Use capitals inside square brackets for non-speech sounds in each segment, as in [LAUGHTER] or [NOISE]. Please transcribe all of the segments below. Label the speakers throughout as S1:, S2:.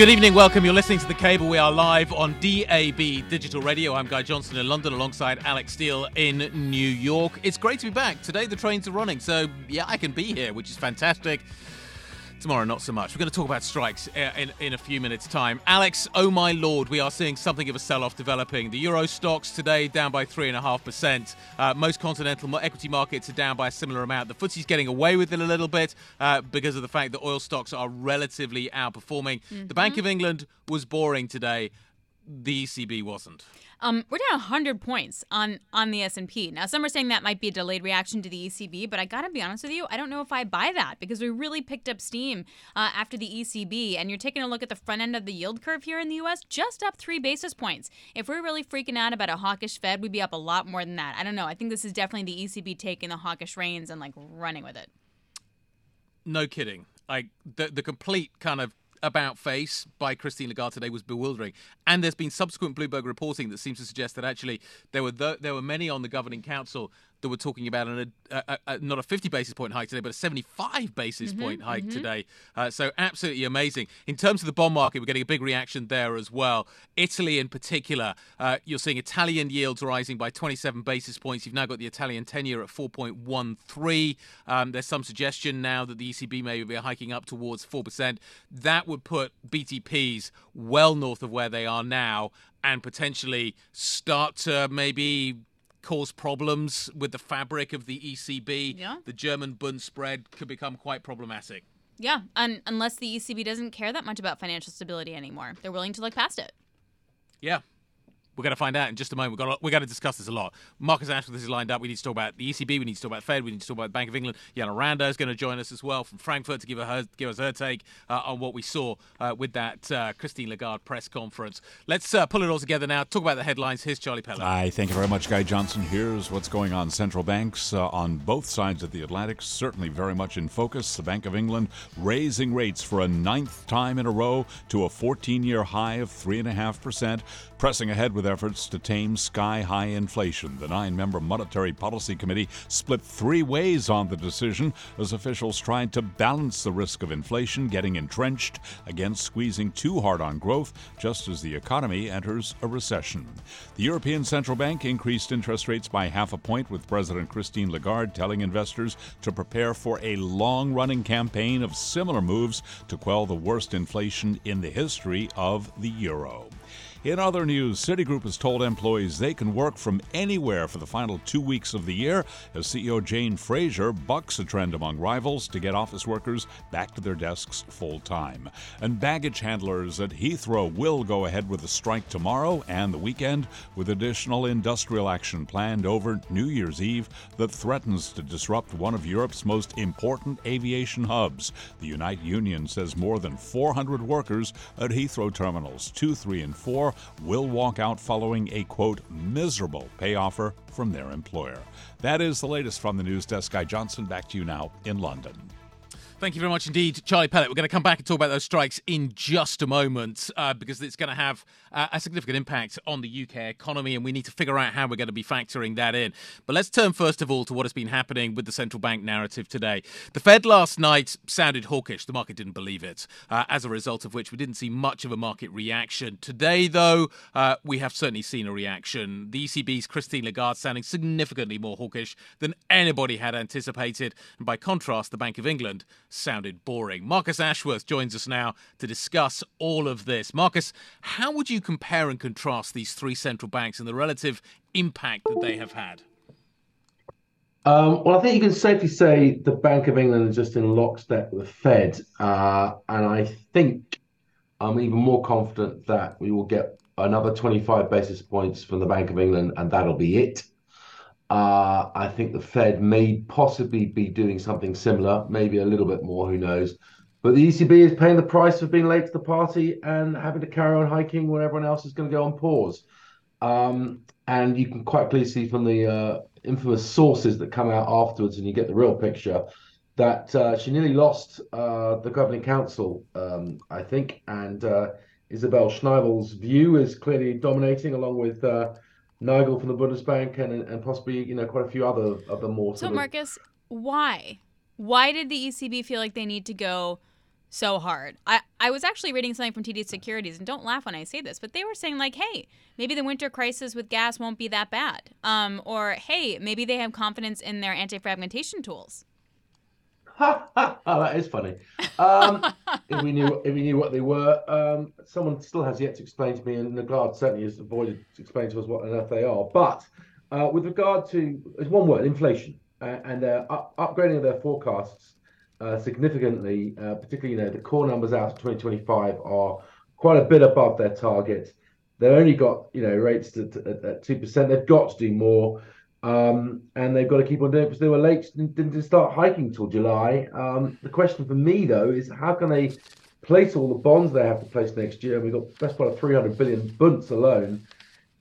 S1: Good evening, welcome. You're listening to The Cable. We are live on DAB Digital Radio. I'm Guy Johnson in London alongside Alix Steel in New York. It's great to be back. Today the trains are running, so yeah, I can be here, which is fantastic. Tomorrow, not so much. We're going to talk about strikes uh, in, in a few minutes' time. Alix, oh my lord, we are seeing something of a sell off developing. The Euro stocks today down by 3.5%. Uh, most continental equity markets are down by a similar amount. The FTSE's getting away with it a little bit uh, because of the fact that oil stocks are relatively outperforming. Mm-hmm. The Bank of England was boring today, the ECB wasn't.
S2: Um, we're down 100 points on on the S&P. Now, some are saying that might be a delayed reaction to the ECB, but I got to be honest with you, I don't know if I buy that because we really picked up steam uh, after the ECB. And you're taking a look at the front end of the yield curve here in the U.S., just up three basis points. If we're really freaking out about a hawkish Fed, we'd be up a lot more than that. I don't know. I think this is definitely the ECB taking the hawkish reins and like running with it.
S1: No kidding. Like the the complete kind of about face by Christine Lagarde today was bewildering. And there's been subsequent Bloomberg reporting that seems to suggest that actually there were th- there were many on the governing council that we're talking about an, a, a, a, not a 50 basis point hike today, but a 75 basis mm-hmm, point hike mm-hmm. today. Uh, so absolutely amazing. In terms of the bond market, we're getting a big reaction there as well. Italy, in particular, uh, you're seeing Italian yields rising by 27 basis points. You've now got the Italian 10 year at 4.13. Um, there's some suggestion now that the ECB may be hiking up towards 4%. That would put BTPs well north of where they are now and potentially start to maybe cause problems with the fabric of the ECB.
S2: Yeah.
S1: The German Bund spread could become quite problematic.
S2: Yeah, and unless the ECB doesn't care that much about financial stability anymore, they're willing to look past it.
S1: Yeah, we're going to find out in just a moment. We're going to, we're going to discuss this a lot. Marcus Ashworth is lined up. We need to talk about the ECB. We need to talk about Fed. We need to talk about the Bank of England. Jana Randow is going to join us as well from Frankfurt to give her give us her take uh, on what we saw uh, with that uh, Christine Lagarde press conference. Let's uh, pull it all together now. Talk about the headlines. Here's Charlie Pellet.
S3: I thank you very much, Guy Johnson. Here's what's going on. Central banks uh, on both sides of the Atlantic certainly very much in focus. The Bank of England raising rates for a ninth time in a row to a 14-year high of three and a half percent, pressing ahead with efforts to tame sky high inflation. The nine member Monetary Policy Committee split three ways on the decision as officials tried to balance the risk of inflation getting entrenched against squeezing too hard on growth just as the economy enters a recession. The European Central Bank increased interest rates by half a point, with President Christine Lagarde telling investors to prepare for a long running campaign of similar moves to quell the worst inflation in the history of the euro. In other news, Citigroup has told employees they can work from anywhere for the final two weeks of the year as CEO Jane Fraser bucks a trend among rivals to get office workers back to their desks full time. And baggage handlers at Heathrow will go ahead with a strike tomorrow and the weekend with additional industrial action planned over New Year's Eve that threatens to disrupt one of Europe's most important aviation hubs. The Unite Union says more than 400 workers at Heathrow terminals 2, 3, and 4 will walk out following a quote miserable pay offer from their employer. That is the latest from the news desk. Guy Johnson, back to you now in London.
S1: Thank you very much indeed, Charlie Pellet. We're going to come back and talk about those strikes in just a moment uh, because it's going to have uh, a significant impact on the UK economy, and we need to figure out how we're going to be factoring that in. But let's turn first of all to what has been happening with the central bank narrative today. The Fed last night sounded hawkish. The market didn't believe it, uh, as a result of which we didn't see much of a market reaction. Today, though, uh, we have certainly seen a reaction. The ECB's Christine Lagarde sounding significantly more hawkish than anybody had anticipated, and by contrast, the Bank of England sounded boring. Marcus Ashworth joins us now to discuss all of this. Marcus, how would you compare and contrast these three central banks and the relative impact that they have had?
S4: Um, well, I think you can safely say the Bank of England is just in lockstep with the Fed. Uh, and I think I'm even more confident that we will get another 25 basis points from the Bank of England, and that'll be it. Uh, I think the Fed may possibly be doing something similar, maybe a little bit more, who knows. But the ECB is paying the price for being late to the party and having to carry on hiking when everyone else is going to go on pause. Um, and you can quite clearly see from the uh, infamous sources that come out afterwards, and you get the real picture, that uh, she nearly lost uh, the governing council, um, I think, and uh, Isabel Schnabel's view is clearly dominating, along with uh, Nagel from the Bundesbank and and possibly you know quite a few other of the more.
S2: So Marcus, why? Why did the ECB feel like they need to go so hard? I, I was actually reading something from TD Securities, and don't laugh when I say this, but they were saying like, hey, maybe the winter crisis with gas won't be that bad, um, or hey, maybe they have confidence in their anti-fragmentation tools.
S4: oh, [LAUGHS] that is funny. Um, if we knew if we knew what they were, um, someone still has yet to explain to me, and Lagarde certainly has avoided explaining to us what on earth they are. But uh, with regard to, it's one word, inflation uh, and they're up, upgrading their forecasts significantly. Uh, particularly, you know, the core numbers out to 2025 are quite a bit above their target. They've only got you know rates at two percent. They've got to do more, um, and they've got to keep on doing it because they were late. Didn't start hiking till July. Um, the question for me though is how can they place all the bonds they have to place next year? We've got best part of 300 billion bunds alone.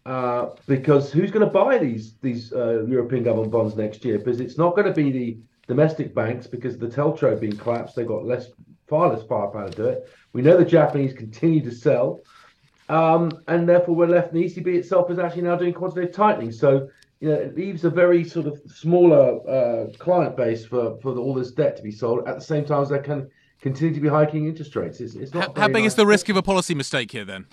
S4: Uh, because who's going to buy these these uh, European government bonds next year? Because it's not going to be the domestic banks because the TLTRO being collapsed, they've got less far less firepower to do it. We know the Japanese continue to sell, um, and therefore we're left. The ECB itself is actually now doing quantitative tightening, so you know it leaves a very sort of smaller uh, client base for for all this debt to be sold at the same time as they can continue to be hiking interest rates. It's, it's not
S1: how, how big
S4: nice.
S1: is the risk of a policy mistake here then?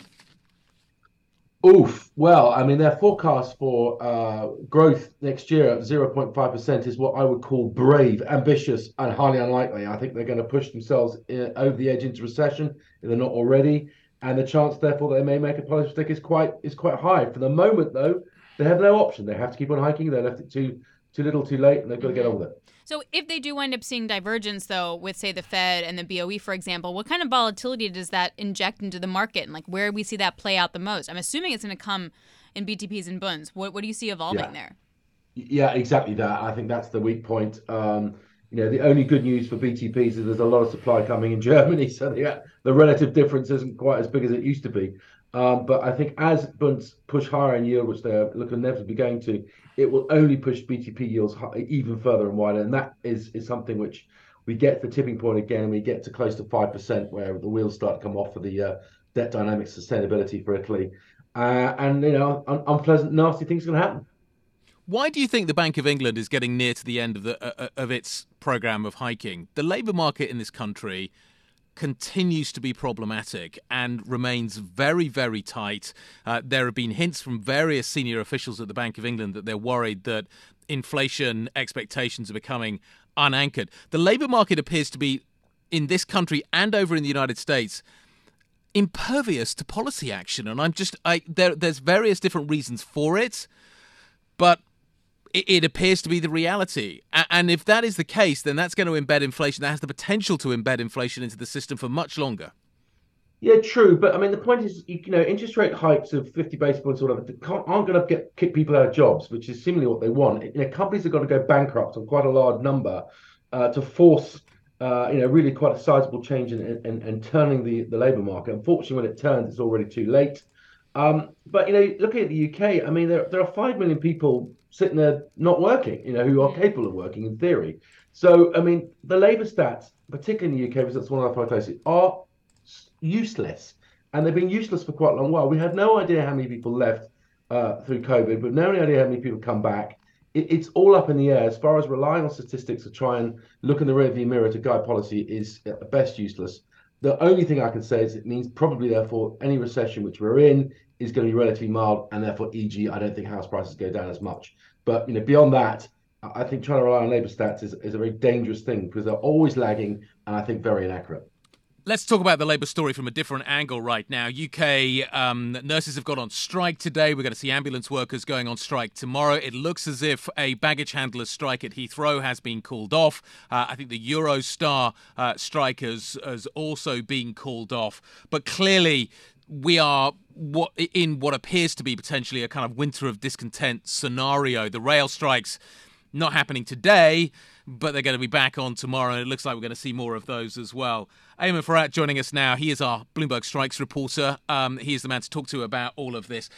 S4: Oof. Well, I mean, their forecast for uh, growth next year at 0.5% is what I would call brave, ambitious, and highly unlikely. I think they're going to push themselves in, uh, over the edge into recession if they're not already. And the chance, therefore, they may make a policy stick is quite is quite high. For the moment, though, they have no option. They have to keep on hiking. They left it too too little, too late, and they've got to get on with it.
S2: So, if they do wind up seeing divergence, though, with say the Fed and the BOE, for example, what kind of volatility does that inject into the market, and like where we see that play out the most? I'm assuming it's going to come in BTPs and bunds. What what do you see evolving
S4: yeah.
S2: there?
S4: Yeah, exactly that. I think that's the weak point. Um, you know, the only good news for BTPs is there's a lot of supply coming in [LAUGHS] Germany, so the the relative difference isn't quite as big as it used to be. Um, but I think as bunds push higher in yield, which they're looking inevitably going to, it will only push BTP yields even further and wider. And that is, is something which we get to the tipping point again, and we get to close to 5%, where the wheels start to come off for the uh, debt dynamic sustainability for Italy. Uh, and, you know, un- unpleasant, nasty things can happen.
S1: Why do you think the Bank of England is getting near to the end of the uh, uh of its program of hiking? The labour market in this country continues to be problematic and remains very, very tight. Uh, there have been hints from various senior officials at the Bank of England that they're worried that inflation expectations are becoming unanchored. The labour market appears to be, in this country and over in the United States, impervious to policy action. And I'm just, I, there, there's various different reasons for it, but it, appears to be the reality. And if that is the case, then that's going to embed inflation. That has the potential to embed inflation into the system for much longer.
S4: Yeah, true. But I mean, the point is, you know, interest rate hikes of 50 basis points or whatever aren't going to get kick people out of jobs, which is seemingly what they want. You know, companies are going to go bankrupt on quite a large number uh, to force, uh, you know, really quite a sizable change in, in, in turning the, the labour market. Unfortunately, when it turns, it's already too late. Um, but you know, looking at the UK, I mean, there there are five million people sitting there not working, you know, who are capable of working in theory. So, I mean, the labour stats, particularly in the UK, because that's one of our priorities, are useless. And they've been useless for quite a long while. We had no idea how many people left uh, through COVID, but no idea how many people come back. It, it's all up in the air. As far as relying on statistics to try and look in the rearview mirror to guide policy is at best useless. The only thing I can say is it means probably, therefore, any recession which we're in is going to be relatively mild, and therefore, e.g., I don't think house prices go down as much. But you know, beyond that, I think trying to rely on labour stats is, is a very dangerous thing because they're always lagging and I think very inaccurate.
S1: Let's talk about the Labour story from a different angle right now. UK um, nurses have gone on strike today. We're going to see ambulance workers going on strike tomorrow. It looks as if a baggage handler's strike at Heathrow has been called off. Uh, I think the Eurostar uh, has, has also been called off. But clearly, we are what in what appears to be potentially a kind of winter of discontent scenario. The rail strikes not happening today, but they're going to be back on tomorrow, and it looks like we're going to see more of those as well. Eamon Farhat joining us now. He is our Bloomberg Strikes reporter. Um, he is the man to talk to about all of this.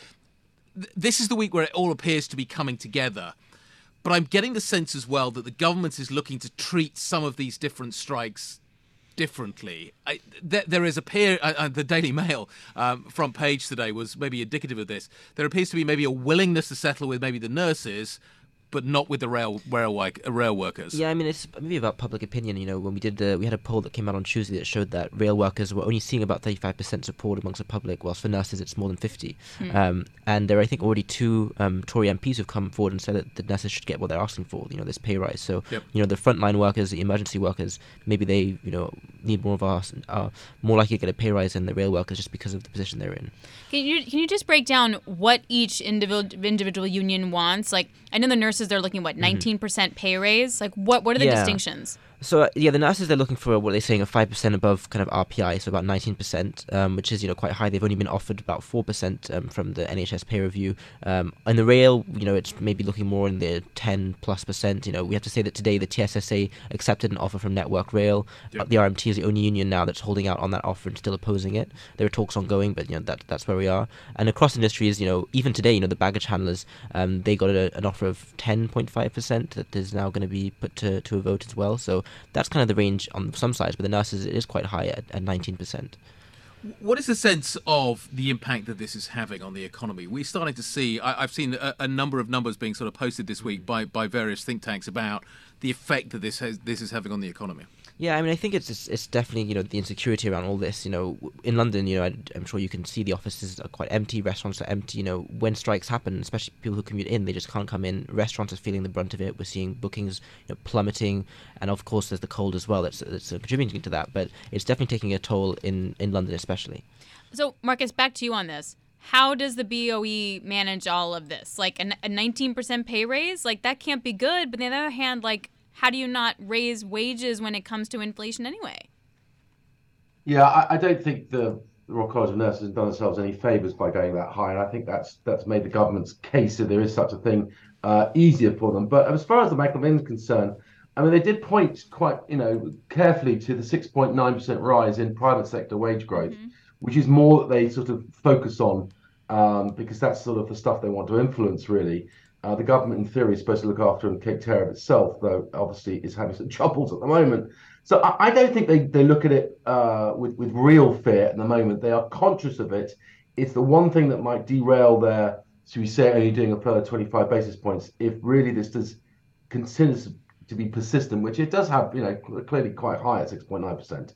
S1: this is the week where it all appears to be coming together. But I'm getting the sense as well that the government is looking to treat some of these different strikes differently. I, there, there is a peer, uh, uh, the Daily Mail um, front page today was maybe indicative of this. There appears to be maybe a willingness to settle with maybe the nurses, but not with the rail rail, rail workers.
S5: Yeah, I mean it's maybe about public opinion. You know, when we did the we had a poll that came out on Tuesday that showed that rail workers were only seeing about thirty five percent support amongst the public, whilst for nurses it's more than fifty. Hmm. Um, and there are I think already two um, Tory MPs who've come forward and said that the nurses should get what they're asking for. You know, this pay rise. So yep. you know the frontline workers, the emergency workers, maybe they you know need more of us, are more likely to get a pay rise than the rail workers just because of the position they're in.
S2: Can you can you just break down what each individual individual union wants? Like I know the nurses they're looking what 19 mm-hmm. percent pay raise. Like what what are the yeah. distinctions?
S5: So uh, yeah, the nurses they're looking for what they're saying a five percent above kind of RPI, so about nineteen percent, um, which is you know quite high. They've only been offered about four percent um, from the NHS pay review. Um, and the rail, you know, it's maybe looking more in the ten plus percent. You know, we have to say that today the TSSA accepted an offer from Network Rail. Yep. Uh, the RMT is the only union now that's holding out on that offer and still opposing it. There are talks ongoing, but you know that that's where we are. And across industries, you know, even today, you know, the baggage handlers, um, they got a, an offer of ten point five percent that is now going to be put to to a vote as well. So that's kind of the range on some sides, but the nurses it is quite high at, at 19%.
S1: What is the sense of the impact that this is having on the economy? We're starting to see, I, have seen a, a, number of numbers being sort of posted this week by, by various think tanks about the effect that this has, this is having on the economy.
S5: Yeah, I mean, I think it's, it's, it's definitely you know the insecurity around all this. You know, in London, you know, I, am sure you can see the offices are quite empty, restaurants are empty. You know, when strikes happen, especially people who commute in, they just can't come in. Restaurants are feeling the brunt of it. We're seeing bookings you know, plummeting, and of course, there's the cold as well. That's that's contributing to that. But it's definitely taking a toll in in London, especially.
S2: So, Marcus, back to you on this how does the BOE manage all of this? Like a, a 19% pay raise? Like that can't be good. But on the other hand, like how do you not raise wages when it comes to inflation anyway?
S4: Yeah, I, I don't think the Royal College of Nurses has done themselves any favours by going that high, and I think that's that's made the government's case, if there is such a thing, uh, easier for them. But as far as the of is concerned, I mean, they did point quite, you know, carefully to the 6.9% rise in private sector wage growth, mm-hmm. which is more that they sort of focus on um, because that's sort of the stuff they want to influence, really. Uh, the government, in theory, is supposed to look after and take care of itself, though obviously is having some [LAUGHS] troubles at the moment. So I, I don't think they, they look at it uh, with, with real fear at the moment. They are conscious of it. It's the one thing that might derail their, so we say, only doing a further 25 basis points if really this does continue to be persistent, which it does have, you know, clearly quite high at 6.9%.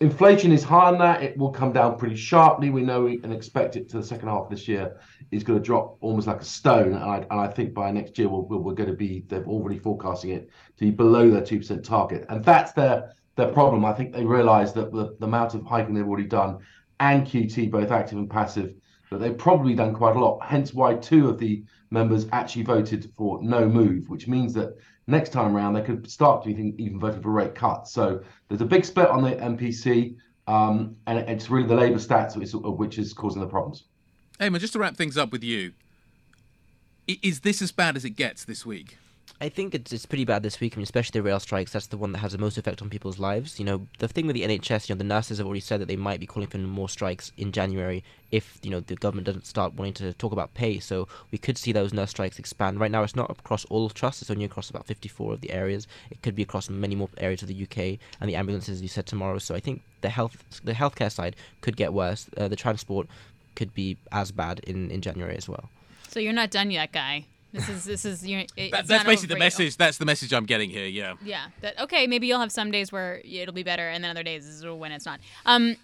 S4: Inflation is higher than that. It will come down pretty sharply. We know we, and expect it to the second half of this year is going to drop almost like a stone. And I, and I think by next year, we're, we're going to be, they're already forecasting it to be below their 2% target. And that's their, their problem. I think they realize that the, the amount of hiking they've already done and QT, both active and passive, that they've probably done quite a lot. Hence why two of the members actually voted for no move, which means that next time around they could start to think even voting for rate cuts. So there's a big split on the MPC, um, and it's really the Labour stats which, which is causing the problems.
S1: Eamon, just to wrap things up with you, is this as bad as it gets this week?
S5: I think it's it's pretty bad this week. I mean, especially the rail strikes. That's the one that has the most effect on people's lives. You know, the thing with the NHS, you know, the nurses have already said that they might be calling for more strikes in January if you know the government doesn't start wanting to talk about pay. So we could see those nurse strikes expand. Right now, it's not across all trusts. It's only across about 54 of the areas. It could be across many more areas of the UK and the ambulances. You said tomorrow. So I think the health the healthcare side could get worse. Uh, the transport could be as bad in in January as well.
S2: So you're not done yet, guy. This is this is you.
S1: That, that's basically the message. That's the message I'm getting here. Yeah.
S2: Yeah. That okay. Maybe you'll have some days where it'll be better, and then other days is when it's not. Um,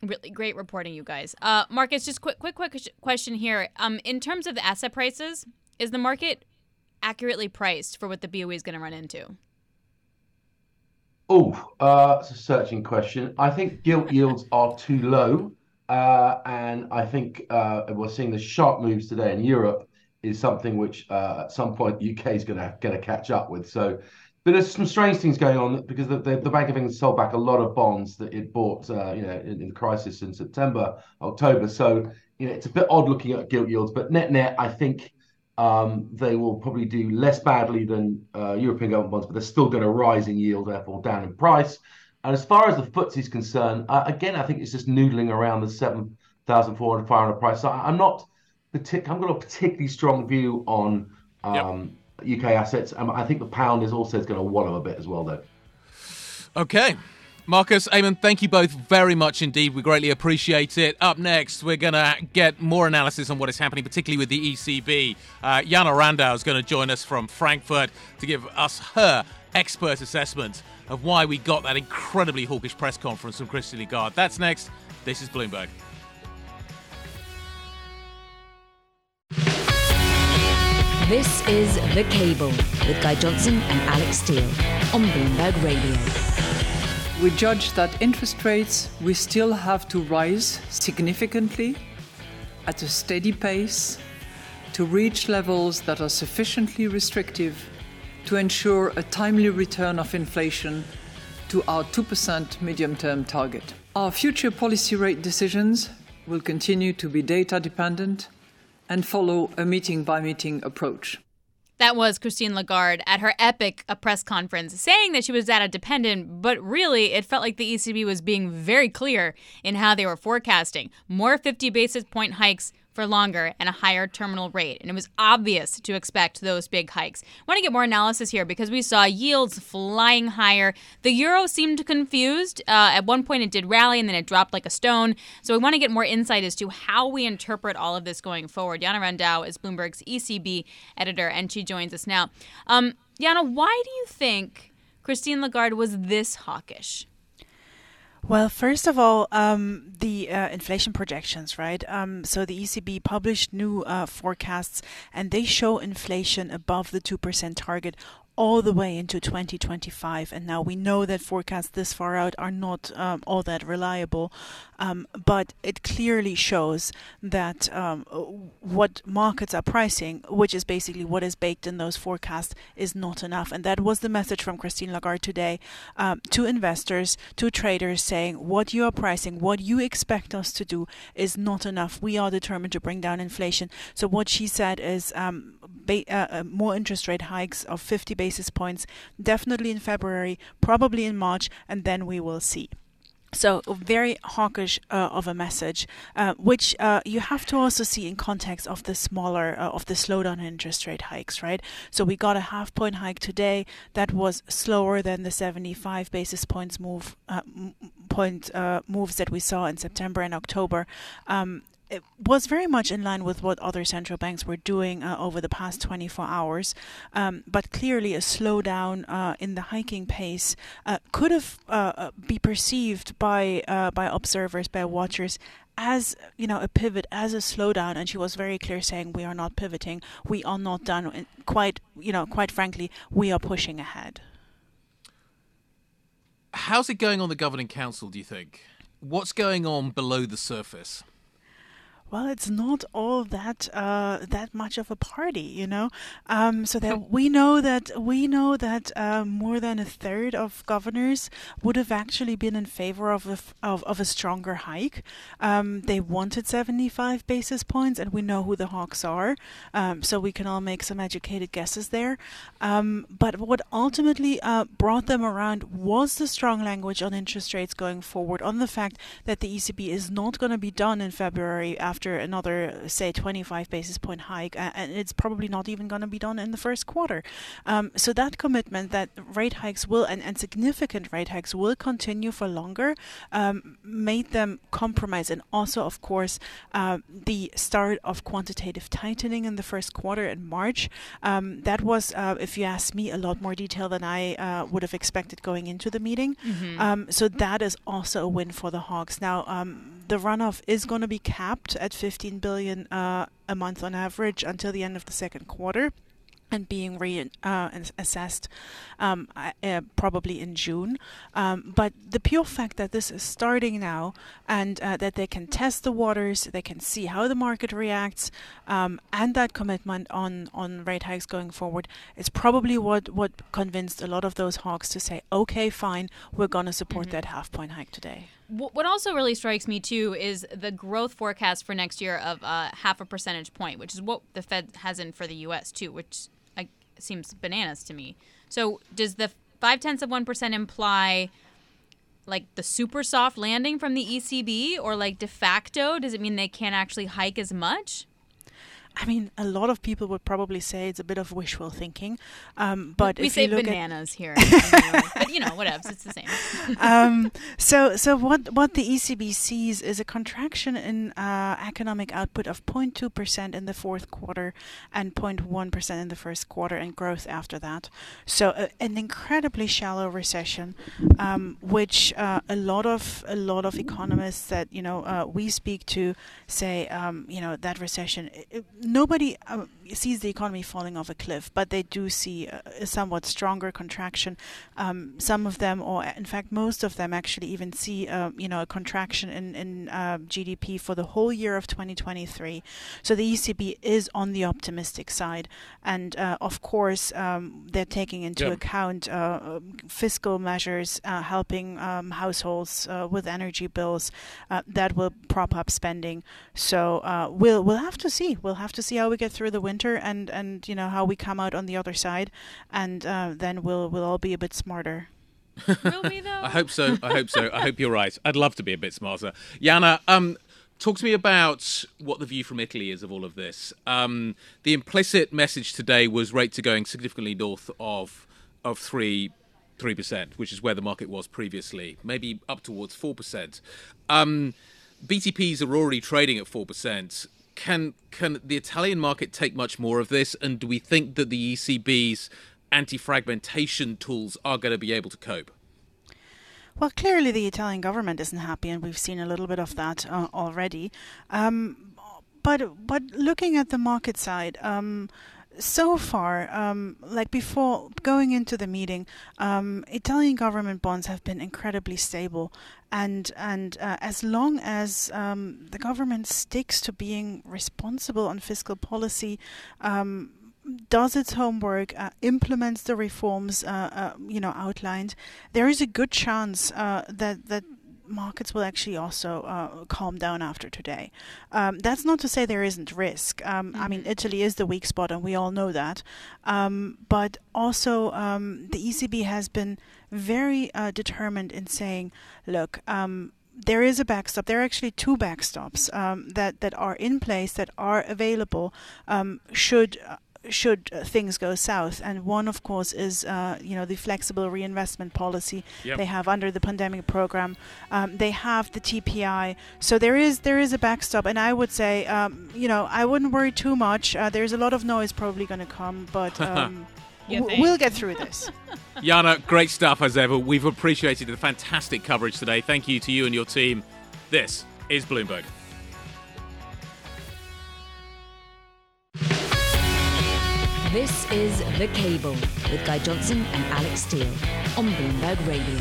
S2: really great reporting, you guys. Uh, Marcus, just quick, quick, quick question here. Um, in terms of the asset prices, is the market accurately priced for what the BOE is going to run into?
S4: Oh, uh, it's a searching question. I think gilt [LAUGHS] yields are too low. Uh, and I think uh, we're seeing the sharp moves today in Europe is something which uh, at some point UK is going to to catch up with. So but there's some strange things going on because the, the, the, Bank of England sold back a lot of bonds that it bought, uh, you know, in, in, the crisis in September, October. So you know, it's a bit odd looking at gilt yields, but net net, I think um, they will probably do less badly than uh, European government bonds, but they're still going to rise in yield, therefore down in price. And as far as the FTSE is concerned, uh, again, I think it's just noodling around the 7,400, 500 price. So I'm not partic- I've got a particularly strong view on um, UK assets. Um, I think the pound is also going to wallow a bit as well, though.
S1: Okay. Marcus, Eamon, thank you both very much indeed. We greatly appreciate it. Up next, we're going to get more analysis on what is happening, particularly with the ECB. Uh, Jana Randow is going to join us from Frankfurt to give us her expert assessment of why we got that incredibly hawkish press conference from Christine Lagarde. That's next. This is Bloomberg.
S6: This is The Cable with Guy Johnson and Alix Steel on Bloomberg Radio.
S7: We judge that interest rates will still have to rise significantly at a steady pace to reach levels that are sufficiently restrictive to ensure a timely return of inflation to our 2% medium term target. Our future policy rate decisions will continue to be data dependent and follow a meeting by meeting approach.
S2: That was Christine Lagarde at her epic press conference saying that she was data dependent, but really it felt like the ECB was being very clear in how they were forecasting. More 50 basis point hikes for longer and a higher terminal rate. And it was obvious to expect those big hikes. I want to get more analysis here because we saw yields flying higher. The euro seemed confused. Uh, at one point, it did rally and then it dropped like a stone. So we want to get more insight as to how we interpret all of this going forward. Jana Randow is Bloomberg's ECB editor, and she joins us now. Um, Jana, why do you think Christine Lagarde was this hawkish?
S8: Well, first of all, um, the uh, inflation projections, right? Um, so the ECB published new uh, forecasts, and they show inflation above the two percent target all the way into 2025. And now we know that forecasts this far out are not um, all that reliable, um, but it clearly shows that um, what markets are pricing, which is basically what is baked in those forecasts, is not enough. And that was the message from Christine Lagarde today um, to investors, to traders, saying what you are pricing, what you expect us to do is not enough. We are determined to bring down inflation. So what she said is um, ba- uh, uh, more interest rate hikes of 50 basis points, definitely in February, probably in March, and then we will see. So very hawkish uh, of a message, uh, which uh, you have to also see in context of the smaller uh, of the slowdown in interest rate hikes, right? So we got a half point hike today that was slower than the 75 basis points move uh, point uh, moves that we saw in September and October. Um, it was very much in line with what other central banks were doing uh, over the past 24 hours, um, but clearly a slowdown uh, in the hiking pace uh, could have uh, uh, be perceived by uh, by observers, by watchers. As you know, a pivot, as a slowdown, and she was very clear, saying we are not pivoting, we are not done. And quite, you know, quite frankly, we are pushing ahead.
S1: How's it going on the governing council? Do you think? What's going on below the surface?
S8: Well, it's not all that uh, that much of a party, you know. Um, so that we know that we know that uh, more than a third of governors would have actually been in favor of a, of, of a stronger hike. Um, they wanted 75 basis points, and we know who the hawks are. Um, so we can all make some educated guesses there. Um, but what ultimately uh, brought them around was the strong language on interest rates going forward, on the fact that the ECB is not going to be done in February after after another, say, 25 basis point hike, and it's probably not even going to be done in the first quarter. Um, so that commitment that rate hikes will and, and significant rate hikes will continue for longer um, made them compromise, and also, of course, uh, the start of quantitative tightening in the first quarter in March. Um, that was, uh, if you ask me, a lot more detail than I uh, would have expected going into the meeting. Mm-hmm. Um, so that is also a win for the Hawks. Now, um, the runoff is going to be capped at 15 billion uh, a month on average until the end of the second quarter and being reassessed uh, um, uh, probably in June. Um, but the pure fact that this is starting now and uh, that they can test the waters, they can see how the market reacts, um, and that commitment on, on rate hikes going forward is probably what, what convinced a lot of those hawks to say, okay, fine, we're going to support mm-hmm. that half point hike today.
S2: What also really strikes me too is the growth forecast for next year of uh, half a percentage point, which is what the Fed has in for the U.S. too, which uh, seems bananas to me. So does the five tenths of one percent imply like the super soft landing from the ECB, or like de facto? Does it mean they can't actually hike as much?
S8: I mean, a lot of people would probably say it's a bit of wishful thinking, um, but
S2: we
S8: if
S2: say
S8: you look
S2: bananas here, [LAUGHS] in New York, but you know, whatever, it's the same. [LAUGHS]
S8: um, so, so what what the ECB sees is a contraction in uh, economic output of 0.2 percent in the fourth quarter and 0.1 percent in the first quarter, and growth after that. So, uh, an incredibly shallow recession, um, which uh, a lot of a lot of economists that you know uh, we speak to say, um, you know, that recession. It, nobody um, sees the economy falling off a cliff, but they do see a, a somewhat stronger contraction. Um, some of them, or in fact most of them, actually even see uh, you know a contraction in in uh, GDP for the whole year of 2023. So the ECB is on the optimistic side, and uh, of course um, they're taking into
S1: Yeah.
S8: account uh, um, fiscal measures uh, helping um, households uh, with energy bills uh, that will prop up spending. So uh, we'll we'll have to see. We'll have to see how we get through the winter and and you know how we come out on the other side, and uh, then we'll we'll all be a bit smarter.
S2: Will we though? [LAUGHS]
S1: I hope so. I hope so. I hope you're right. I'd love to be a bit smarter. Jana, um, talk to me about what the view from Italy is of all of this. Um, the implicit message today was rates are going significantly north of of three three percent, which is where the market was previously, maybe up towards four percent. Um, BTPs are already trading at four percent. Can can the Italian market take much more of this? And do we think that the ECB's anti-fragmentation tools are going to be able to cope?
S8: Well, clearly the Italian government isn't happy, and we've seen a little bit of that uh, already. Um, but but looking at the market side. Um, so far, um, like before going into the meeting, um, Italian government bonds have been incredibly stable, and and uh, as long as um, the government sticks to being responsible on fiscal policy, um, does its homework, uh, implements the reforms uh, uh, you know outlined, there is a good chance uh, that that markets will actually also uh, calm down after today. Um, that's not to say there isn't risk. Um, I mean, Italy is the weak spot, and we all know that. Um, but also, um, the ECB has been very uh, determined in saying, look, um, there is a backstop. There are actually two backstops um, that that are in place that are available um, should. Should uh, things go south, and one, of course, is uh, you know the flexible reinvestment policy
S1: Yep.
S8: they have under the pandemic program. Um, they have the TPI, so there is there is a backstop, and I would say um, you know I wouldn't worry too much. Uh, there's a lot of noise probably going to come, but [LAUGHS] um,
S2: You
S8: w- we'll get through this. [LAUGHS]
S1: Jana, great stuff as ever. We've appreciated the fantastic coverage today. Thank you to you and your team. This is Bloomberg.
S6: This is The Cable with Guy Johnson and Alix Steel on Bloomberg Radio.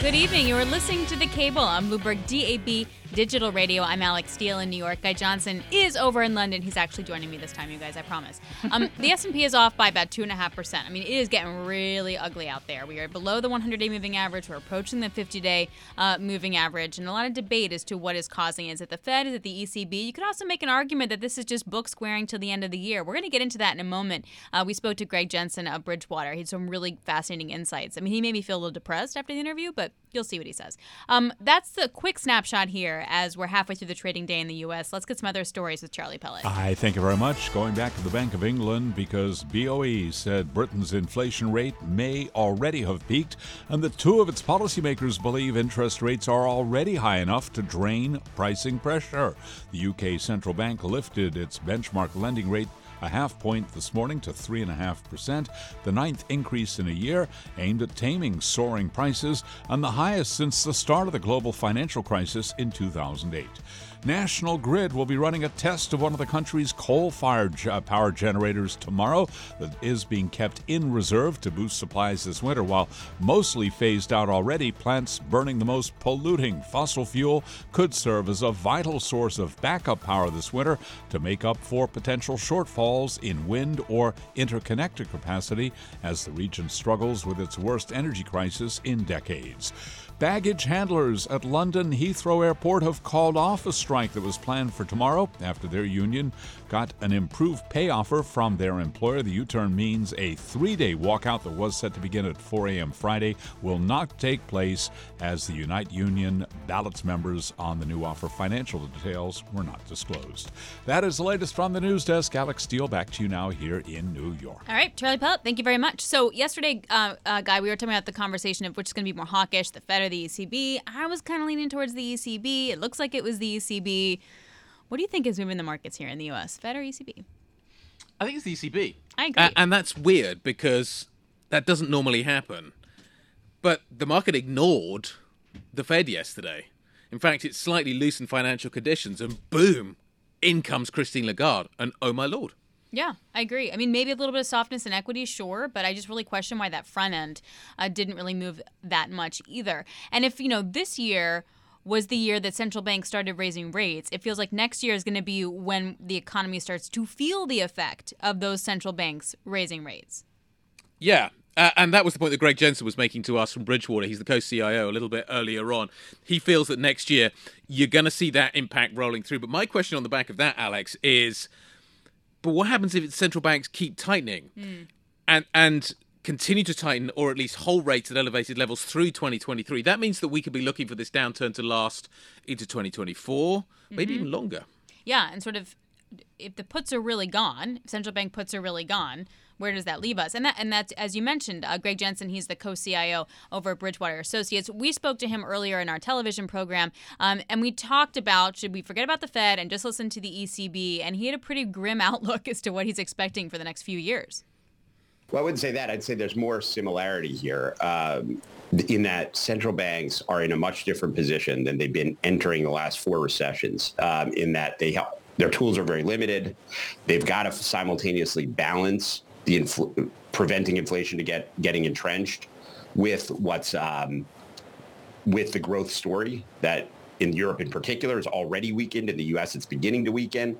S2: Good evening. You are listening to The Cable on Bloomberg DAB Digital Radio. I'm Alix Steel in New York. Guy Johnson is over in London. He's actually joining me this time, you guys. I promise. Um, [LAUGHS] the S&P is off by about two and a half percent. I mean, it is getting really ugly out there. We are below the 100-day moving average. We're approaching the 50-day uh, moving average, and a lot of debate as to what is causing. it. Is it the Fed? Is it the ECB? You could also make an argument that this is just book squaring till the end of the year. We're going to get into that in a moment. Uh, we spoke to Greg Jensen of Bridgewater. He had some really fascinating insights. I mean, he made me feel a little depressed after the interview, but you'll see what he says. Um, that's the quick snapshot here as we're halfway through the trading day in the U.S. Let's get some other stories with Charlie Pellet.
S3: I thank you very much. Going back to the Bank of England because BOE said Britain's inflation rate may already have peaked, and that two of its policymakers believe interest rates are already high enough to drain pricing pressure. The UK central bank lifted its benchmark lending rate a half point this morning to 3.5%, the ninth increase in a year, aimed at taming soaring prices and the highest since the start of the global financial crisis in 2008. National Grid will be running a test of one of the country's coal fired uh, power generators tomorrow that is being kept in reserve to boost supplies this winter. While mostly phased out already, plants burning the most polluting fossil fuel could serve as a vital source of backup power this winter to make up for potential shortfalls in wind or interconnector capacity as the region struggles with its worst energy crisis in decades. Baggage handlers at London Heathrow Airport have called off a strike that was planned for tomorrow after their union got an improved pay offer from their employer. The U turn means a three day walkout that was set to begin at 4 a.m. Friday will not take place as the Unite Union ballots members on the new offer. Financial details were not disclosed. That is the latest from the news desk. Alix Steel, back to you now here in New York.
S2: All right, Charlie Pellet, thank you very much. So yesterday, uh, uh, Guy, we were talking about the conversation of which is going to be more hawkish, the Fed or the ECB. I was kind of leaning towards the ECB. It looks like it was the ECB. What do you think is moving the markets here in the U.S., Fed or ECB?
S1: I think it's the ECB.
S2: I agree.
S1: A- and that's weird because that doesn't normally happen. But the market ignored the Fed yesterday. In fact, it slightly loosened financial conditions, and boom, in comes Christine Lagarde, and oh my lord.
S2: Yeah, I agree. I mean, maybe a little bit of softness in equity, sure, but I just really question why that front end uh, didn't really move that much either. And if, you know, this year was the year that central banks started raising rates, it feels like next year is going to be when the economy starts to feel the effect of those central banks raising rates.
S1: Yeah. Uh, and that was the point that Greg Jensen was making to us from Bridgewater. He's the co CIO a little bit earlier on. He feels that next year you're going to see that impact rolling through. But my question on the back of that, Alix, is but what happens if central banks keep tightening
S2: Mm.
S1: and, and continue to tighten or at least hold rates at elevated levels through 2023? That means that we could be looking for this downturn to last into 2024, maybe
S2: Mhm.
S1: even longer.
S2: Yeah, and sort of if the puts are really gone, if central bank puts are really gone, where does that leave us? And that and that's as you mentioned, uh, Greg Jensen, he's the co-CIO over at Bridgewater Associates. We spoke to him earlier in our television program, um, and we talked about should we forget about the Fed and just listen to the ECB? And he had a pretty grim [LAUGHS] outlook as to what he's expecting for the next few years.
S9: Well, I wouldn't say that. I'd say there's more similarity here um, in that central banks are in a much different position than they've been entering the last four recessions. Um, in that they have, their tools are very limited. They've got to simultaneously balance the infl- preventing inflation to get getting entrenched with what's um, with the growth story that in Europe in particular is already weakened. In the U.S., it's beginning to weaken.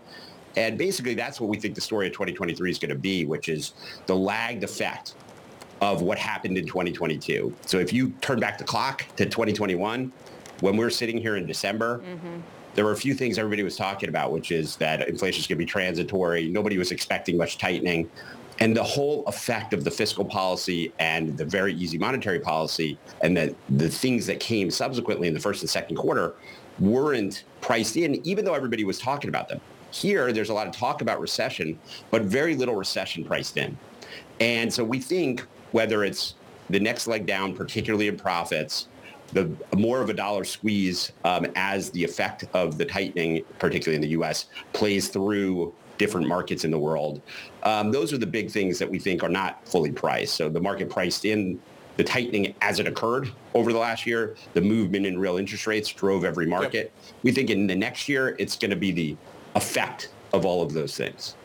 S9: And basically, that's what we think the story of 2023 is going to be, which is the lagged effect of what happened in 2022. So if you turn back the clock to 2021, when we were sitting here in December, mm-hmm. there were a few things everybody was talking about, which is that inflation is going to be transitory. Nobody was expecting much tightening. And the whole effect of the fiscal policy and the very easy monetary policy and the, the things that came subsequently in the first and second quarter weren't priced in, even though everybody was talking about them. Here, there's a lot of talk about recession, but very little recession priced in. And so we think whether it's the next leg down, particularly in profits, the more of a dollar squeeze um, as the effect of the tightening, particularly in the U.S., plays through different markets in the world. Um, those are the big things that we think are not fully priced. So the market priced in the tightening as it occurred over the last year, the movement in real interest rates drove every market. We think in the next year, it's going to be the effect of all of those things.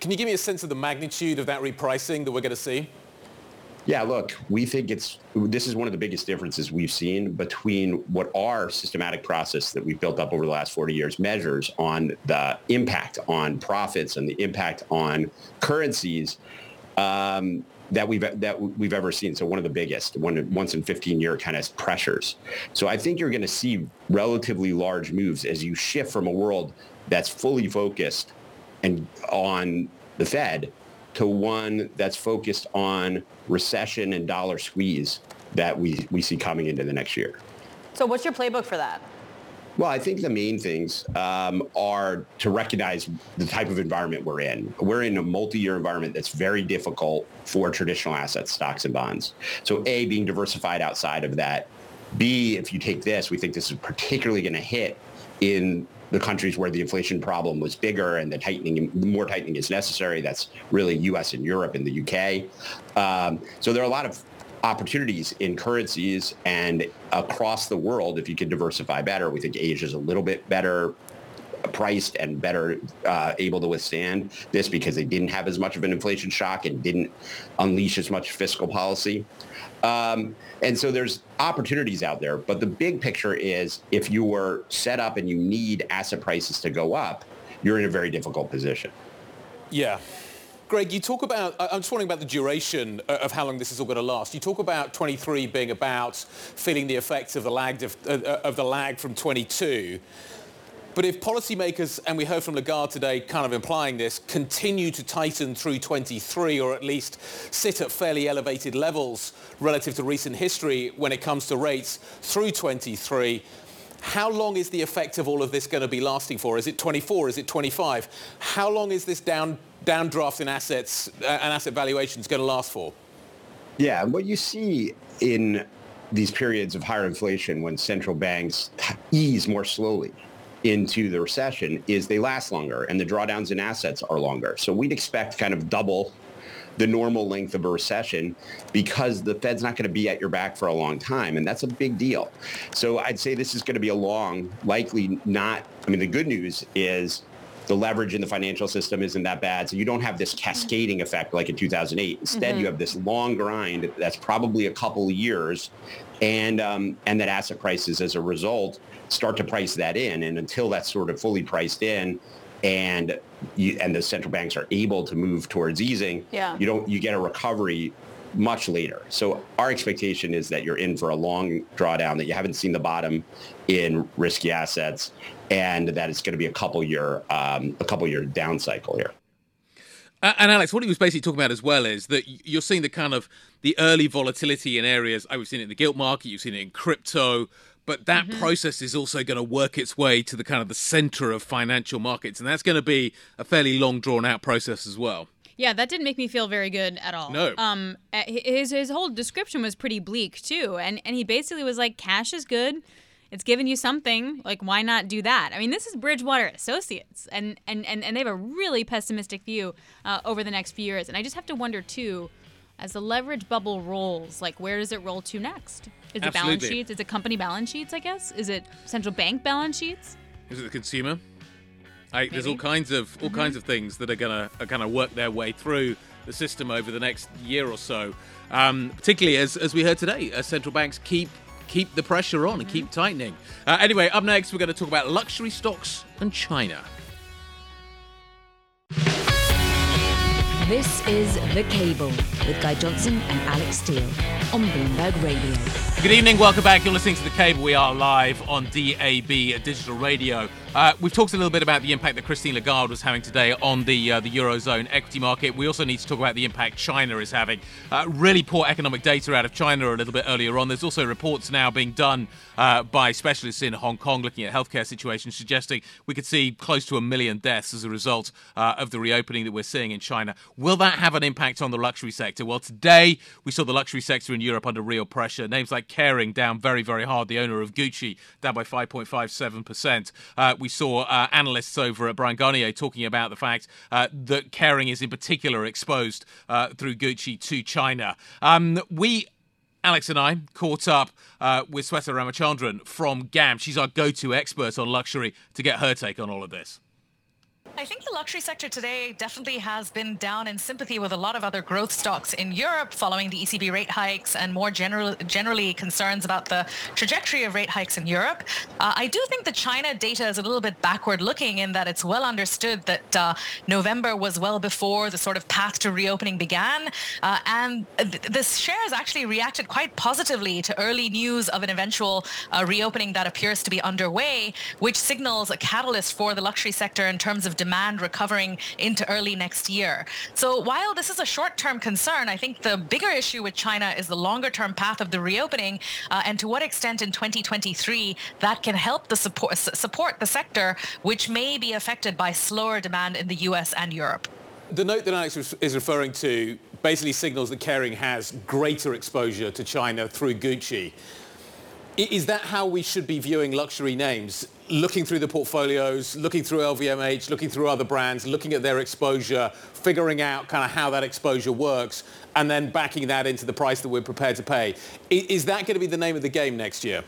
S10: Can you give me a sense of the magnitude of that repricing that we're going to see?
S9: Yeah, look, we think it's this is one of the biggest differences we've seen between what our systematic process that we've built up over the last 40 years measures on the impact on profits and the impact on currencies um, that we've that we've ever seen. So one of the biggest, one once in 15 year kind of pressures. So I think you're going to see relatively large moves as you shift from a world that's fully focused and on the Fed to one that's focused on recession and dollar squeeze that we, we see coming into the next year.
S11: So what's your playbook for that?
S9: Well, I think the main things um, are to recognize the type of environment we're in. We're in a multi-year environment that's very difficult for traditional assets, stocks and bonds. So A, being diversified outside of that. B, if you take this, we think this is particularly going to hit in the countries where the inflation problem was bigger and the tightening, more tightening is necessary. That's really U.S. and Europe and the U.K. Um, so there are a lot of opportunities in currencies and across the world if you can diversify better. We think Asia is a little bit better priced and better uh, able to withstand this because they didn't have as much of an inflation shock and didn't unleash as much fiscal policy. Um, and so there's opportunities out there. But the big picture is if you were set up and you need asset prices to go up, you're in a very difficult position.
S10: Yeah. Greg, you talk about, I'm just wondering about the duration uh, of how long this is all going to last. You talk about 23 being about feeling the effects of the lag, of, uh, of the lag from 22. But if policymakers, and we heard from Lagarde today kind of implying this, continue to tighten through 23 or at least sit at fairly elevated levels relative to recent history when it comes to rates through 23, how long is the effect of all of this going to be lasting for? Is it 24? Is it 25? How long is this down downdraft in assets uh, and asset valuations going to last for?
S9: Yeah, what you see in these periods of higher inflation when central banks ease more slowly into the recession is they last longer and the drawdowns in assets are longer. So we'd expect kind of double the normal length of a recession because the Fed's not going to be at your back for a long time. And that's a big deal. So I'd say this is going to be a long, likely not. I mean, the good news is the leverage in the financial system isn't that bad. So you don't have this cascading effect like in 2008. Instead, mm-hmm. you have this long grind that's probably a couple years and, um, and that asset prices as a result start to price that in. And until that's sort of fully priced in, and you, and the central banks are able to move towards easing,
S11: yeah.
S9: you don't you get a recovery much later. So our expectation is that you're in for a long drawdown, that you haven't seen the bottom in risky assets, and that it's going to be a couple year um, a couple year down cycle here.
S1: And Alix, what he was basically talking about as well is that you're seeing the kind of the early volatility in areas. I've seen it in the gilt market, you've seen it in crypto, but that mm-hmm. process is also going to work its way to the kind of the center of financial markets and that's going to be a fairly long drawn out process as well
S2: yeah, that didn't make me feel very good at all.
S1: No.
S2: Um, his his whole description was pretty bleak too, and and he basically was like, "Cash is good, it's giving you something. Like, why not do that?" I mean, this is Bridgewater Associates, and and and, and they have a really pessimistic view uh, over the next few years, and I just have to wonder too, as the leverage bubble rolls, like where does it roll to next? Is it balance sheets? Is it company balance sheets? I guess. Is it central bank balance sheets?
S1: Is it the consumer? I, there's all kinds of all mm-hmm. kinds of things that are gonna are gonna work their way through the system over the next year or so. Um, particularly as as we heard today, as central banks keep keep the pressure on mm-hmm. and keep tightening. Uh, anyway, up next we're going to talk about luxury stocks and China.
S6: This is The Cable with Guy Johnson and Alix Steel on Bloomberg Radio.
S1: Good evening, welcome back. You're listening to The Cable. We are live on DAB Digital Radio. Uh, we've talked a little bit about the impact that Christine Lagarde was having today on the uh, the eurozone equity market. We also need to talk about the impact China is having. Uh, really poor economic data out of China a little bit earlier on. There's also reports now being done uh, by specialists in Hong Kong looking at healthcare situations, suggesting we could see close to a million deaths as a result uh, of the reopening that we're seeing in China. Will that have an impact on the luxury sector? Well, today we saw the luxury sector in Europe under real pressure. Names like Kering down very, very hard. The owner of Gucci down by 5.57 percent we saw uh, analysts over at Bryan Garnier talking about the fact uh, that Kering is in particular exposed uh, through Gucci to China. Um, we Alex and I caught up uh, with Swetha Ramachandran from GAM. She's our go to expert on luxury to get her take on all of this.
S12: I think the luxury sector today definitely has been down in sympathy with a lot of other growth stocks in Europe following the ECB rate hikes and more general, generally concerns about the trajectory of rate hikes in Europe. Uh, I do think the China data is a little bit backward looking in that it's well understood that uh, November was well before the sort of path to reopening began. Uh, and th- the shares actually reacted quite positively to early news of an eventual uh, reopening that appears to be underway, which signals a catalyst for the luxury sector in terms of demand recovering into early next year. So while this is a short-term concern, I think the bigger issue with China is the longer-term path of the reopening uh, and to what extent in 2023 that can help the support support the sector, which may be affected by slower demand in the U.S. and Europe.
S10: The note that Alix is referring to basically signals that Kering has greater exposure to China through Gucci. Is that how we should be viewing luxury names? Looking through the portfolios, looking through LVMH, looking through other brands, looking at their exposure, figuring out kind of how that exposure works, and then backing that into the price that we're prepared to pay. Is that going to be the name of the game next year?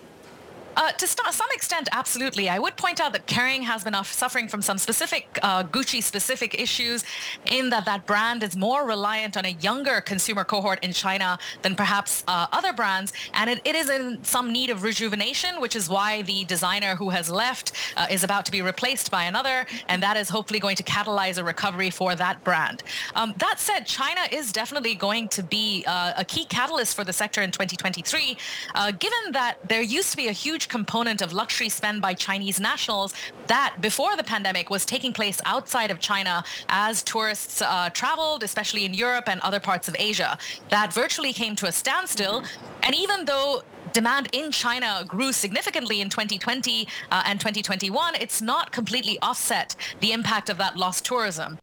S12: Uh, to st- some extent, absolutely. I would point out that Kering has been suffering from some specific uh, Gucci-specific issues, in that that brand is more reliant on a younger consumer cohort in China than perhaps uh, other brands, and it, it is in some need of rejuvenation, which is why the designer who has left uh, is about to be replaced by another, and that is hopefully going to catalyze a recovery for that brand. Um, that said, China is definitely going to be uh, a key catalyst for the sector in 2023, uh, given that there used to be a huge large component of luxury spend by Chinese nationals that before the pandemic was taking place outside of China as tourists uh, traveled, especially in Europe and other parts of Asia. That virtually came to a standstill. And even though demand in China grew significantly in 2020 uh, and 2021, it's not completely offset the impact of that lost tourism.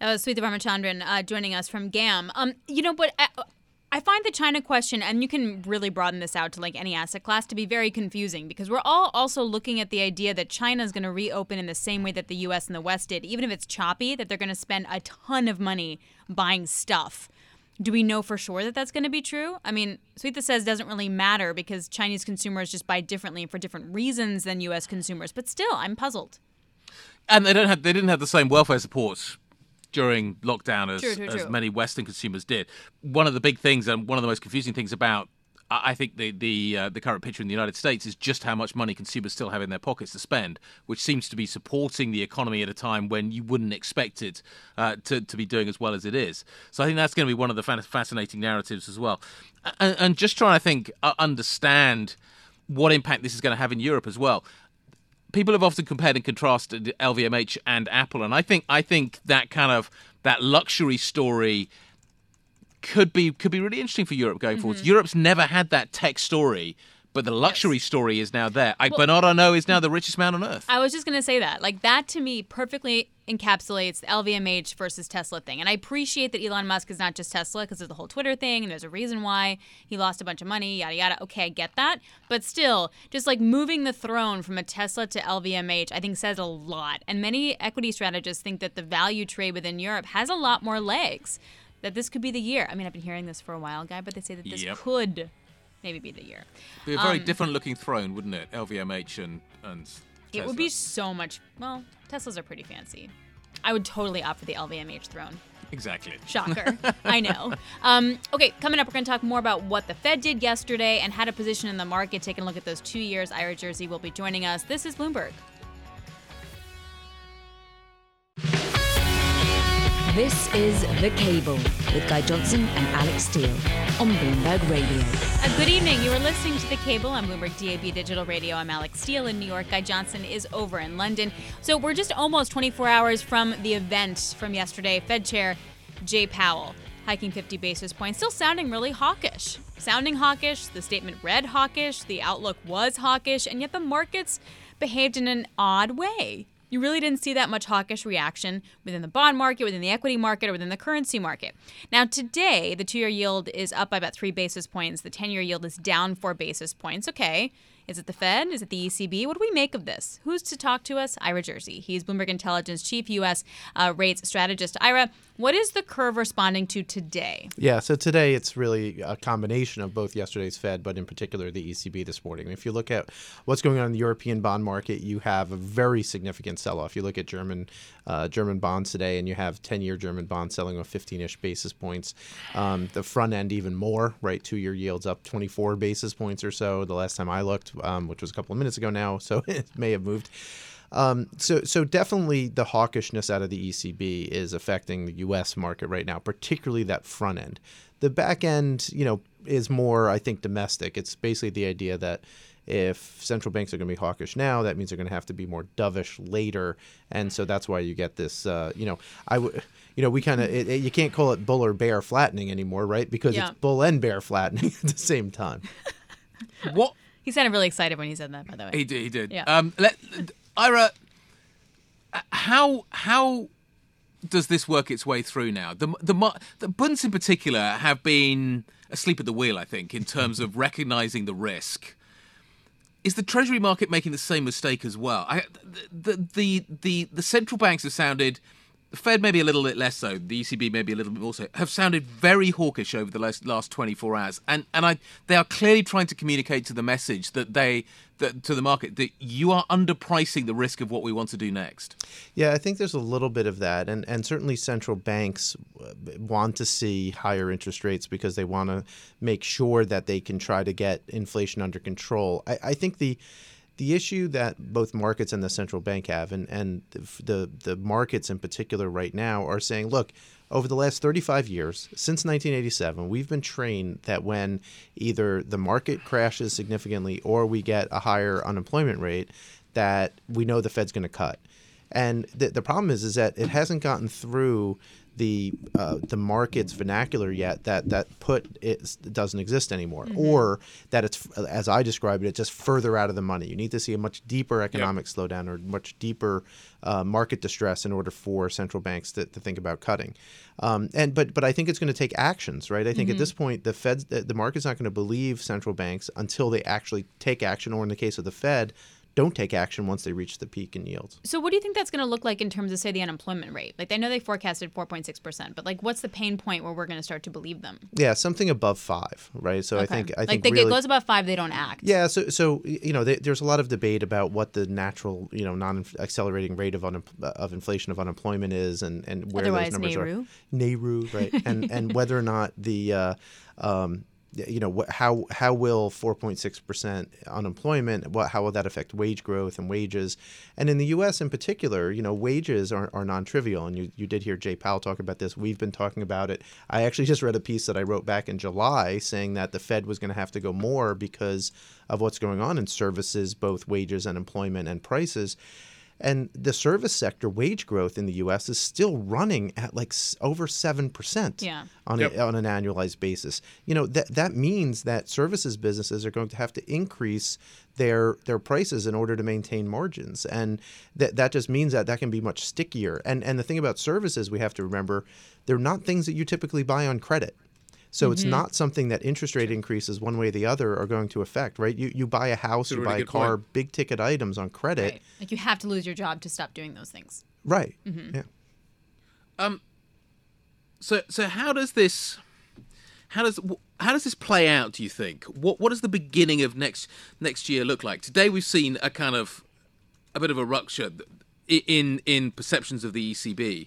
S2: That was Swetha Ramachandran uh, joining us from GAM. Um, you know, but I, I find the China question, and you can really broaden this out to like any asset class, to be very confusing because we're all also looking at the idea that China is going to reopen in the same way that the U.S. and the West did, even if it's choppy, that they're going to spend a ton of money buying stuff. Do we know for sure that that's going to be true? I mean, Swetha says doesn't really matter because Chinese consumers just buy differently for different reasons than U.S. consumers. But still, I'm puzzled.
S1: And they don't have they didn't have the same welfare support during lockdown as,
S2: True, true,
S1: as
S2: true.
S1: many Western consumers did. One of the big things and one of the most confusing things about I I think the the uh, the current picture in the United States is just how much money consumers still have in their pockets to spend, which seems to be supporting the economy at a time when you wouldn't expect it uh, to to be doing as well as it is. So I think that's going to be one of the fascinating narratives as well, and, and just trying to think uh, understand what impact this is going to have in Europe as well people have often compared and contrasted LVMH and Apple, and I think I think that kind of that luxury story could be could be really interesting for Europe going forward. Mm-hmm. Europe's never had that tech story, but the luxury story is now there. I,
S2: Well-
S1: Bernard Arnault is now the richest man on earth.
S2: I was just going to say that. Like, that to me perfectly encapsulates the LVMH versus Tesla thing. And I appreciate that Elon Musk is not just Tesla because of the whole Twitter thing and there's a reason why he lost a bunch of money, yada, yada. Okay, I get that. But still, just like moving the throne from a Tesla to LVMH, I think says a lot. And many equity strategists think that the value trade within Europe has a lot more legs. That this could be the year. I mean, I've been hearing this for a while, guy, but they say that this
S1: Yep.
S2: could maybe be the year.
S1: be a very
S2: Um,
S1: different looking throne, wouldn't it? LVMH and and
S2: It would be so much. Well, Teslas are pretty fancy. I would totally opt for the LVMH throne.
S1: exactly.
S2: Shocker. [LAUGHS] I know. Um, okay, coming up, we're going to talk more about what the Fed did yesterday and how to position in the market, taking a look at those two years. Ira Jersey will be joining us. This is Bloomberg.
S6: This is The Cable with Guy Johnson and Alix Steel on Bloomberg Radio.
S2: Uh, good evening. You are listening to The Cable on Bloomberg DAB Digital Radio. I'm Alix Steel in New York. Guy Johnson is over in London. So we're just almost 24 hours from the event from yesterday. Fed Chair Jay Powell hiking 50 basis points, still sounding really hawkish. Sounding hawkish. The statement read hawkish. The outlook was hawkish. And yet the markets behaved in an odd way. You really didn't see that much hawkish reaction within the bond market, within the equity market, or within the currency market. Now, today, the two year yield is up by about three basis points. The 10 year yield is down four basis points. Okay. Is it the Fed? Is it the ECB? What do we make of this? Who's to talk to us? Ira Jersey. He's Bloomberg Intelligence Chief U.S. Uh, Rates Strategist. Ira, what is the curve responding to today?
S13: Yeah, so today it's really a combination of both yesterday's Fed, but in particular the ECB this morning. If you look at what's going on in the European bond market, you have a very significant sell-off. You look at German uh, German bonds today, and you have 10-year German bonds selling with 15-ish basis points. Um, the front end even more, right? Two-year yields up 24 basis points or so. The last time I looked, um, which was a couple of minutes ago now, [LAUGHS] so it may have moved. Um, so, so definitely the hawkishness out of the ECB is affecting the U.S. market right now, particularly that front end. The back end, you know, is more, I think, domestic. It's basically the idea that if central banks are going to be hawkish now, that means they're going to have to be more dovish later, and so that's why you get this. Uh, you know, I would. You know, we kind of you can't call it bull or bear flattening anymore, right? Because
S2: Yeah.
S13: it's bull and bear flattening [LAUGHS] at the same time. [LAUGHS]
S1: What
S2: He sounded really excited when he said that, by the way.
S1: He did. He did.
S2: Yeah.
S1: Um, let, Ira, how how does this work its way through now? The the the Bunds in particular have been asleep at the wheel, I think, in terms of recognizing the risk. Is the Treasury market making the same mistake as well? I, the, the the the central banks have sounded. The Fed maybe a little bit less so. The ECB maybe a little bit more so. Have sounded very hawkish over the last, last 24 hours, and and I they are clearly trying to communicate to the message that they that to the market that you are underpricing the risk of what we want to do next.
S13: Yeah, I think there's a little bit of that, and and certainly central banks uh, want to see higher interest rates because they want to make sure that they can try to get inflation under control. I, I think the the issue that both markets and the central bank have, and and the the markets in particular right now are saying, look, over the last 35 years, since 1987, we've been trained that when either the market crashes significantly or we get a higher unemployment rate, that we know the Fed's going to cut. And the, the problem is, is that it hasn't gotten through the uh, the market's vernacular yet that that put it doesn't exist anymore,
S14: Mhm.
S13: or that it's as I described it, it's just further out of the money. You need to see a much deeper economic slowdown or much deeper uh, market distress in order for central banks to, to think about cutting. Um, and but but I think it's going to take actions, right? I think
S14: Mhm.
S13: at this point the Fed the, the market's not going to believe central banks until they actually take action, or in the case of the Fed, don't take action once they reach the peak in yields.
S2: So what do you think that's going to look like in terms of say the unemployment rate? Like they know they forecasted 4.6%, but like what's the pain point where we're going to start to believe them?
S13: Yeah, something above five, right? So I think I
S2: like
S13: think
S2: they
S13: really,
S2: it goes above 5, they don't act.
S13: Yeah, so so you know, there- there's a lot of debate about what the natural, you know, non-accelerating rate of un- of inflation of unemployment is, and and where
S2: Otherwise,
S13: those numbers
S2: NAIRU.
S13: are. NAIRU, right? and and whether or not the, uh, um, you know, wh- how how will 4.6 percent unemployment, what how will that affect wage growth and wages? And in the U.S. in particular, you know, wages are, are non-trivial, and you you did hear Jay Powell talk about this. We've been talking about it. I actually just read a piece that I wrote back in July saying that the Fed was going to have to go more because of what's going on in services, both wages and employment and prices. And the service sector wage growth in the U.S. is still running at like s- over seven percent
S2: Yeah.
S13: on
S2: Yep.
S13: a, on an annualized basis. You know that that means that services businesses are going to have to increase their their prices in order to maintain margins, and that that just means that that can be much stickier. And and the thing about services we have to remember, they're not things that you typically buy on credit. So it's
S2: Mm-hmm.
S14: Mhm.
S13: not something that interest rate increases one way or the other are going to affect, right? You you buy a house, you buy a
S1: good point.
S13: car, big ticket items on credit,
S2: Right. Like you have to lose your job to stop doing those things.
S13: right?
S2: Mm-hmm.
S13: Yeah.
S1: Um. So so how does this how does how does this play out? Do you think what what does the beginning of next next year look like? Today we've seen a kind of a bit of a rupture in in perceptions of the ECB.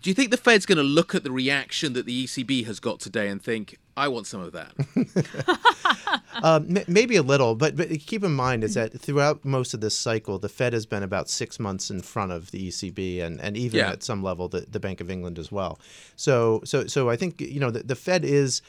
S1: Do you think the Fed's going to look at the reaction that the ECB has got today and think, "I want some of that"? [LAUGHS]
S13: um, m- maybe a little, but but keep in mind is that throughout most of this cycle, the Fed has been about six months in front of the ECB and, and even
S1: Yeah.
S13: at some level the, the Bank of England as well. So so so I think you know the, the Fed is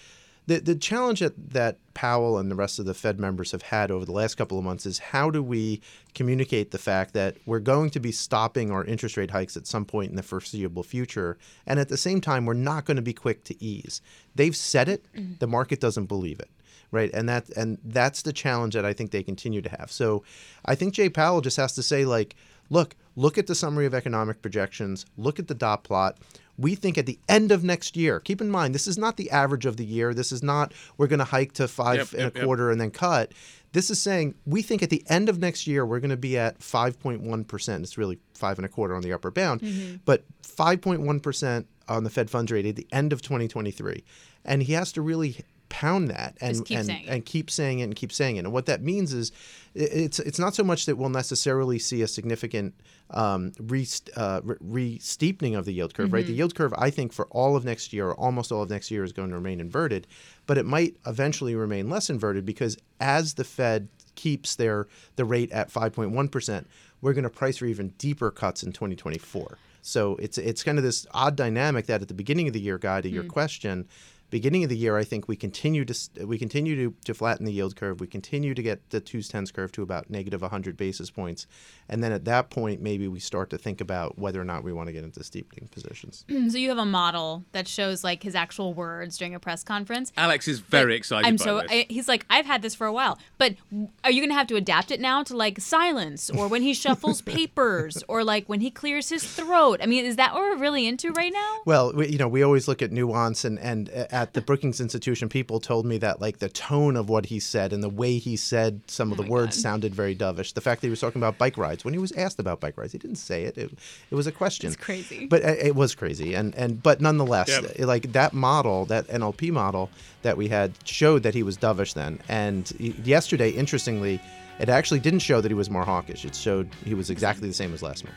S13: the the challenge that, that Powell and the rest of the Fed members have had over the last couple of months is how do we communicate the fact that we're going to be stopping our interest rate hikes at some point in the foreseeable future, and at the same time we're not going to be quick to ease. They've said it, mm-hmm. the market doesn't believe it right? And that and that's the challenge that i think they continue to have. So i think jay powell just has to say like look look at the summary of economic projections look at the dot plot we think at the end of next year keep in mind this is not the average of the year. This is not we're going to hike to five
S1: Yep,
S13: and
S1: yep,
S13: a
S1: yep.
S13: quarter and then cut. This is saying we think at the end of next year we're going to be at 5.1% it's really five and a quarter on the upper bound.
S14: Mhm.
S13: but 5.1% on the fed funds rate at the end of 2023 and he has to really pound that and
S2: keep
S13: and,
S2: saying it.
S13: and keep saying it and keep saying it. And what that means is it's it's not so much that we'll necessarily see a significant um, re, uh, re steepening of the yield curve, right? The
S14: Mhm.
S13: yield curve, I think, for all of next year, or almost all of next year, is going to remain inverted, but it might eventually remain less inverted because as the Fed keeps their the rate at 5.1 percent, we're going to price for even deeper cuts in 2024. So it's it's kind of this odd dynamic that at the beginning of the year, guy, to your
S14: Mm.
S13: question, beginning of the year, I think we continue to we continue to, to flatten the yield curve. We continue to get the twos tens curve to about negative 100 basis points, and then at that point, maybe we start to think about whether or not we want to get into steepening positions. [CLEARS THROAT]
S2: so you have a model that shows like his actual words during a press conference.
S1: Alix is very excited
S2: I'm
S1: by
S2: so
S1: this.
S2: I, he's like I've had this for a while, but are you going to have to adapt it now to like silence or when he shuffles [LAUGHS] papers or like when he clears his throat? I mean, is that what we're really into right now?
S13: Well, we, you know, we always look at nuance, and and uh, at the Brookings Institution, people told me that like the tone of what he said and the way he said some of the words sounded very dovish. The fact that he was talking about bike rides when he was asked about bike rides, he didn't say it. It, it was a question.
S2: It's crazy.
S13: But uh, it was crazy, and and but nonetheless,
S14: Yep.
S13: like that model, that NLP model that we had showed that he was dovish then. And y- yesterday, interestingly, it actually didn't show that he was more hawkish. It showed he was exactly the same as last month.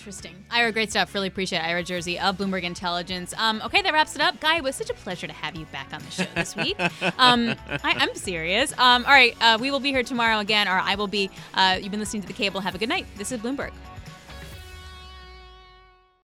S2: Interesting. Ira, great stuff. Really appreciate it. Ira Jersey of Bloomberg Intelligence. Um, okay, that wraps it up. Guy, it was such a pleasure to have you back on the show this week. [LAUGHS] um, I, am serious. Um, all right, uh, we will be here tomorrow again, or I will be. Uh, you've been listening to The Cable. Have a good night. This is Bloomberg.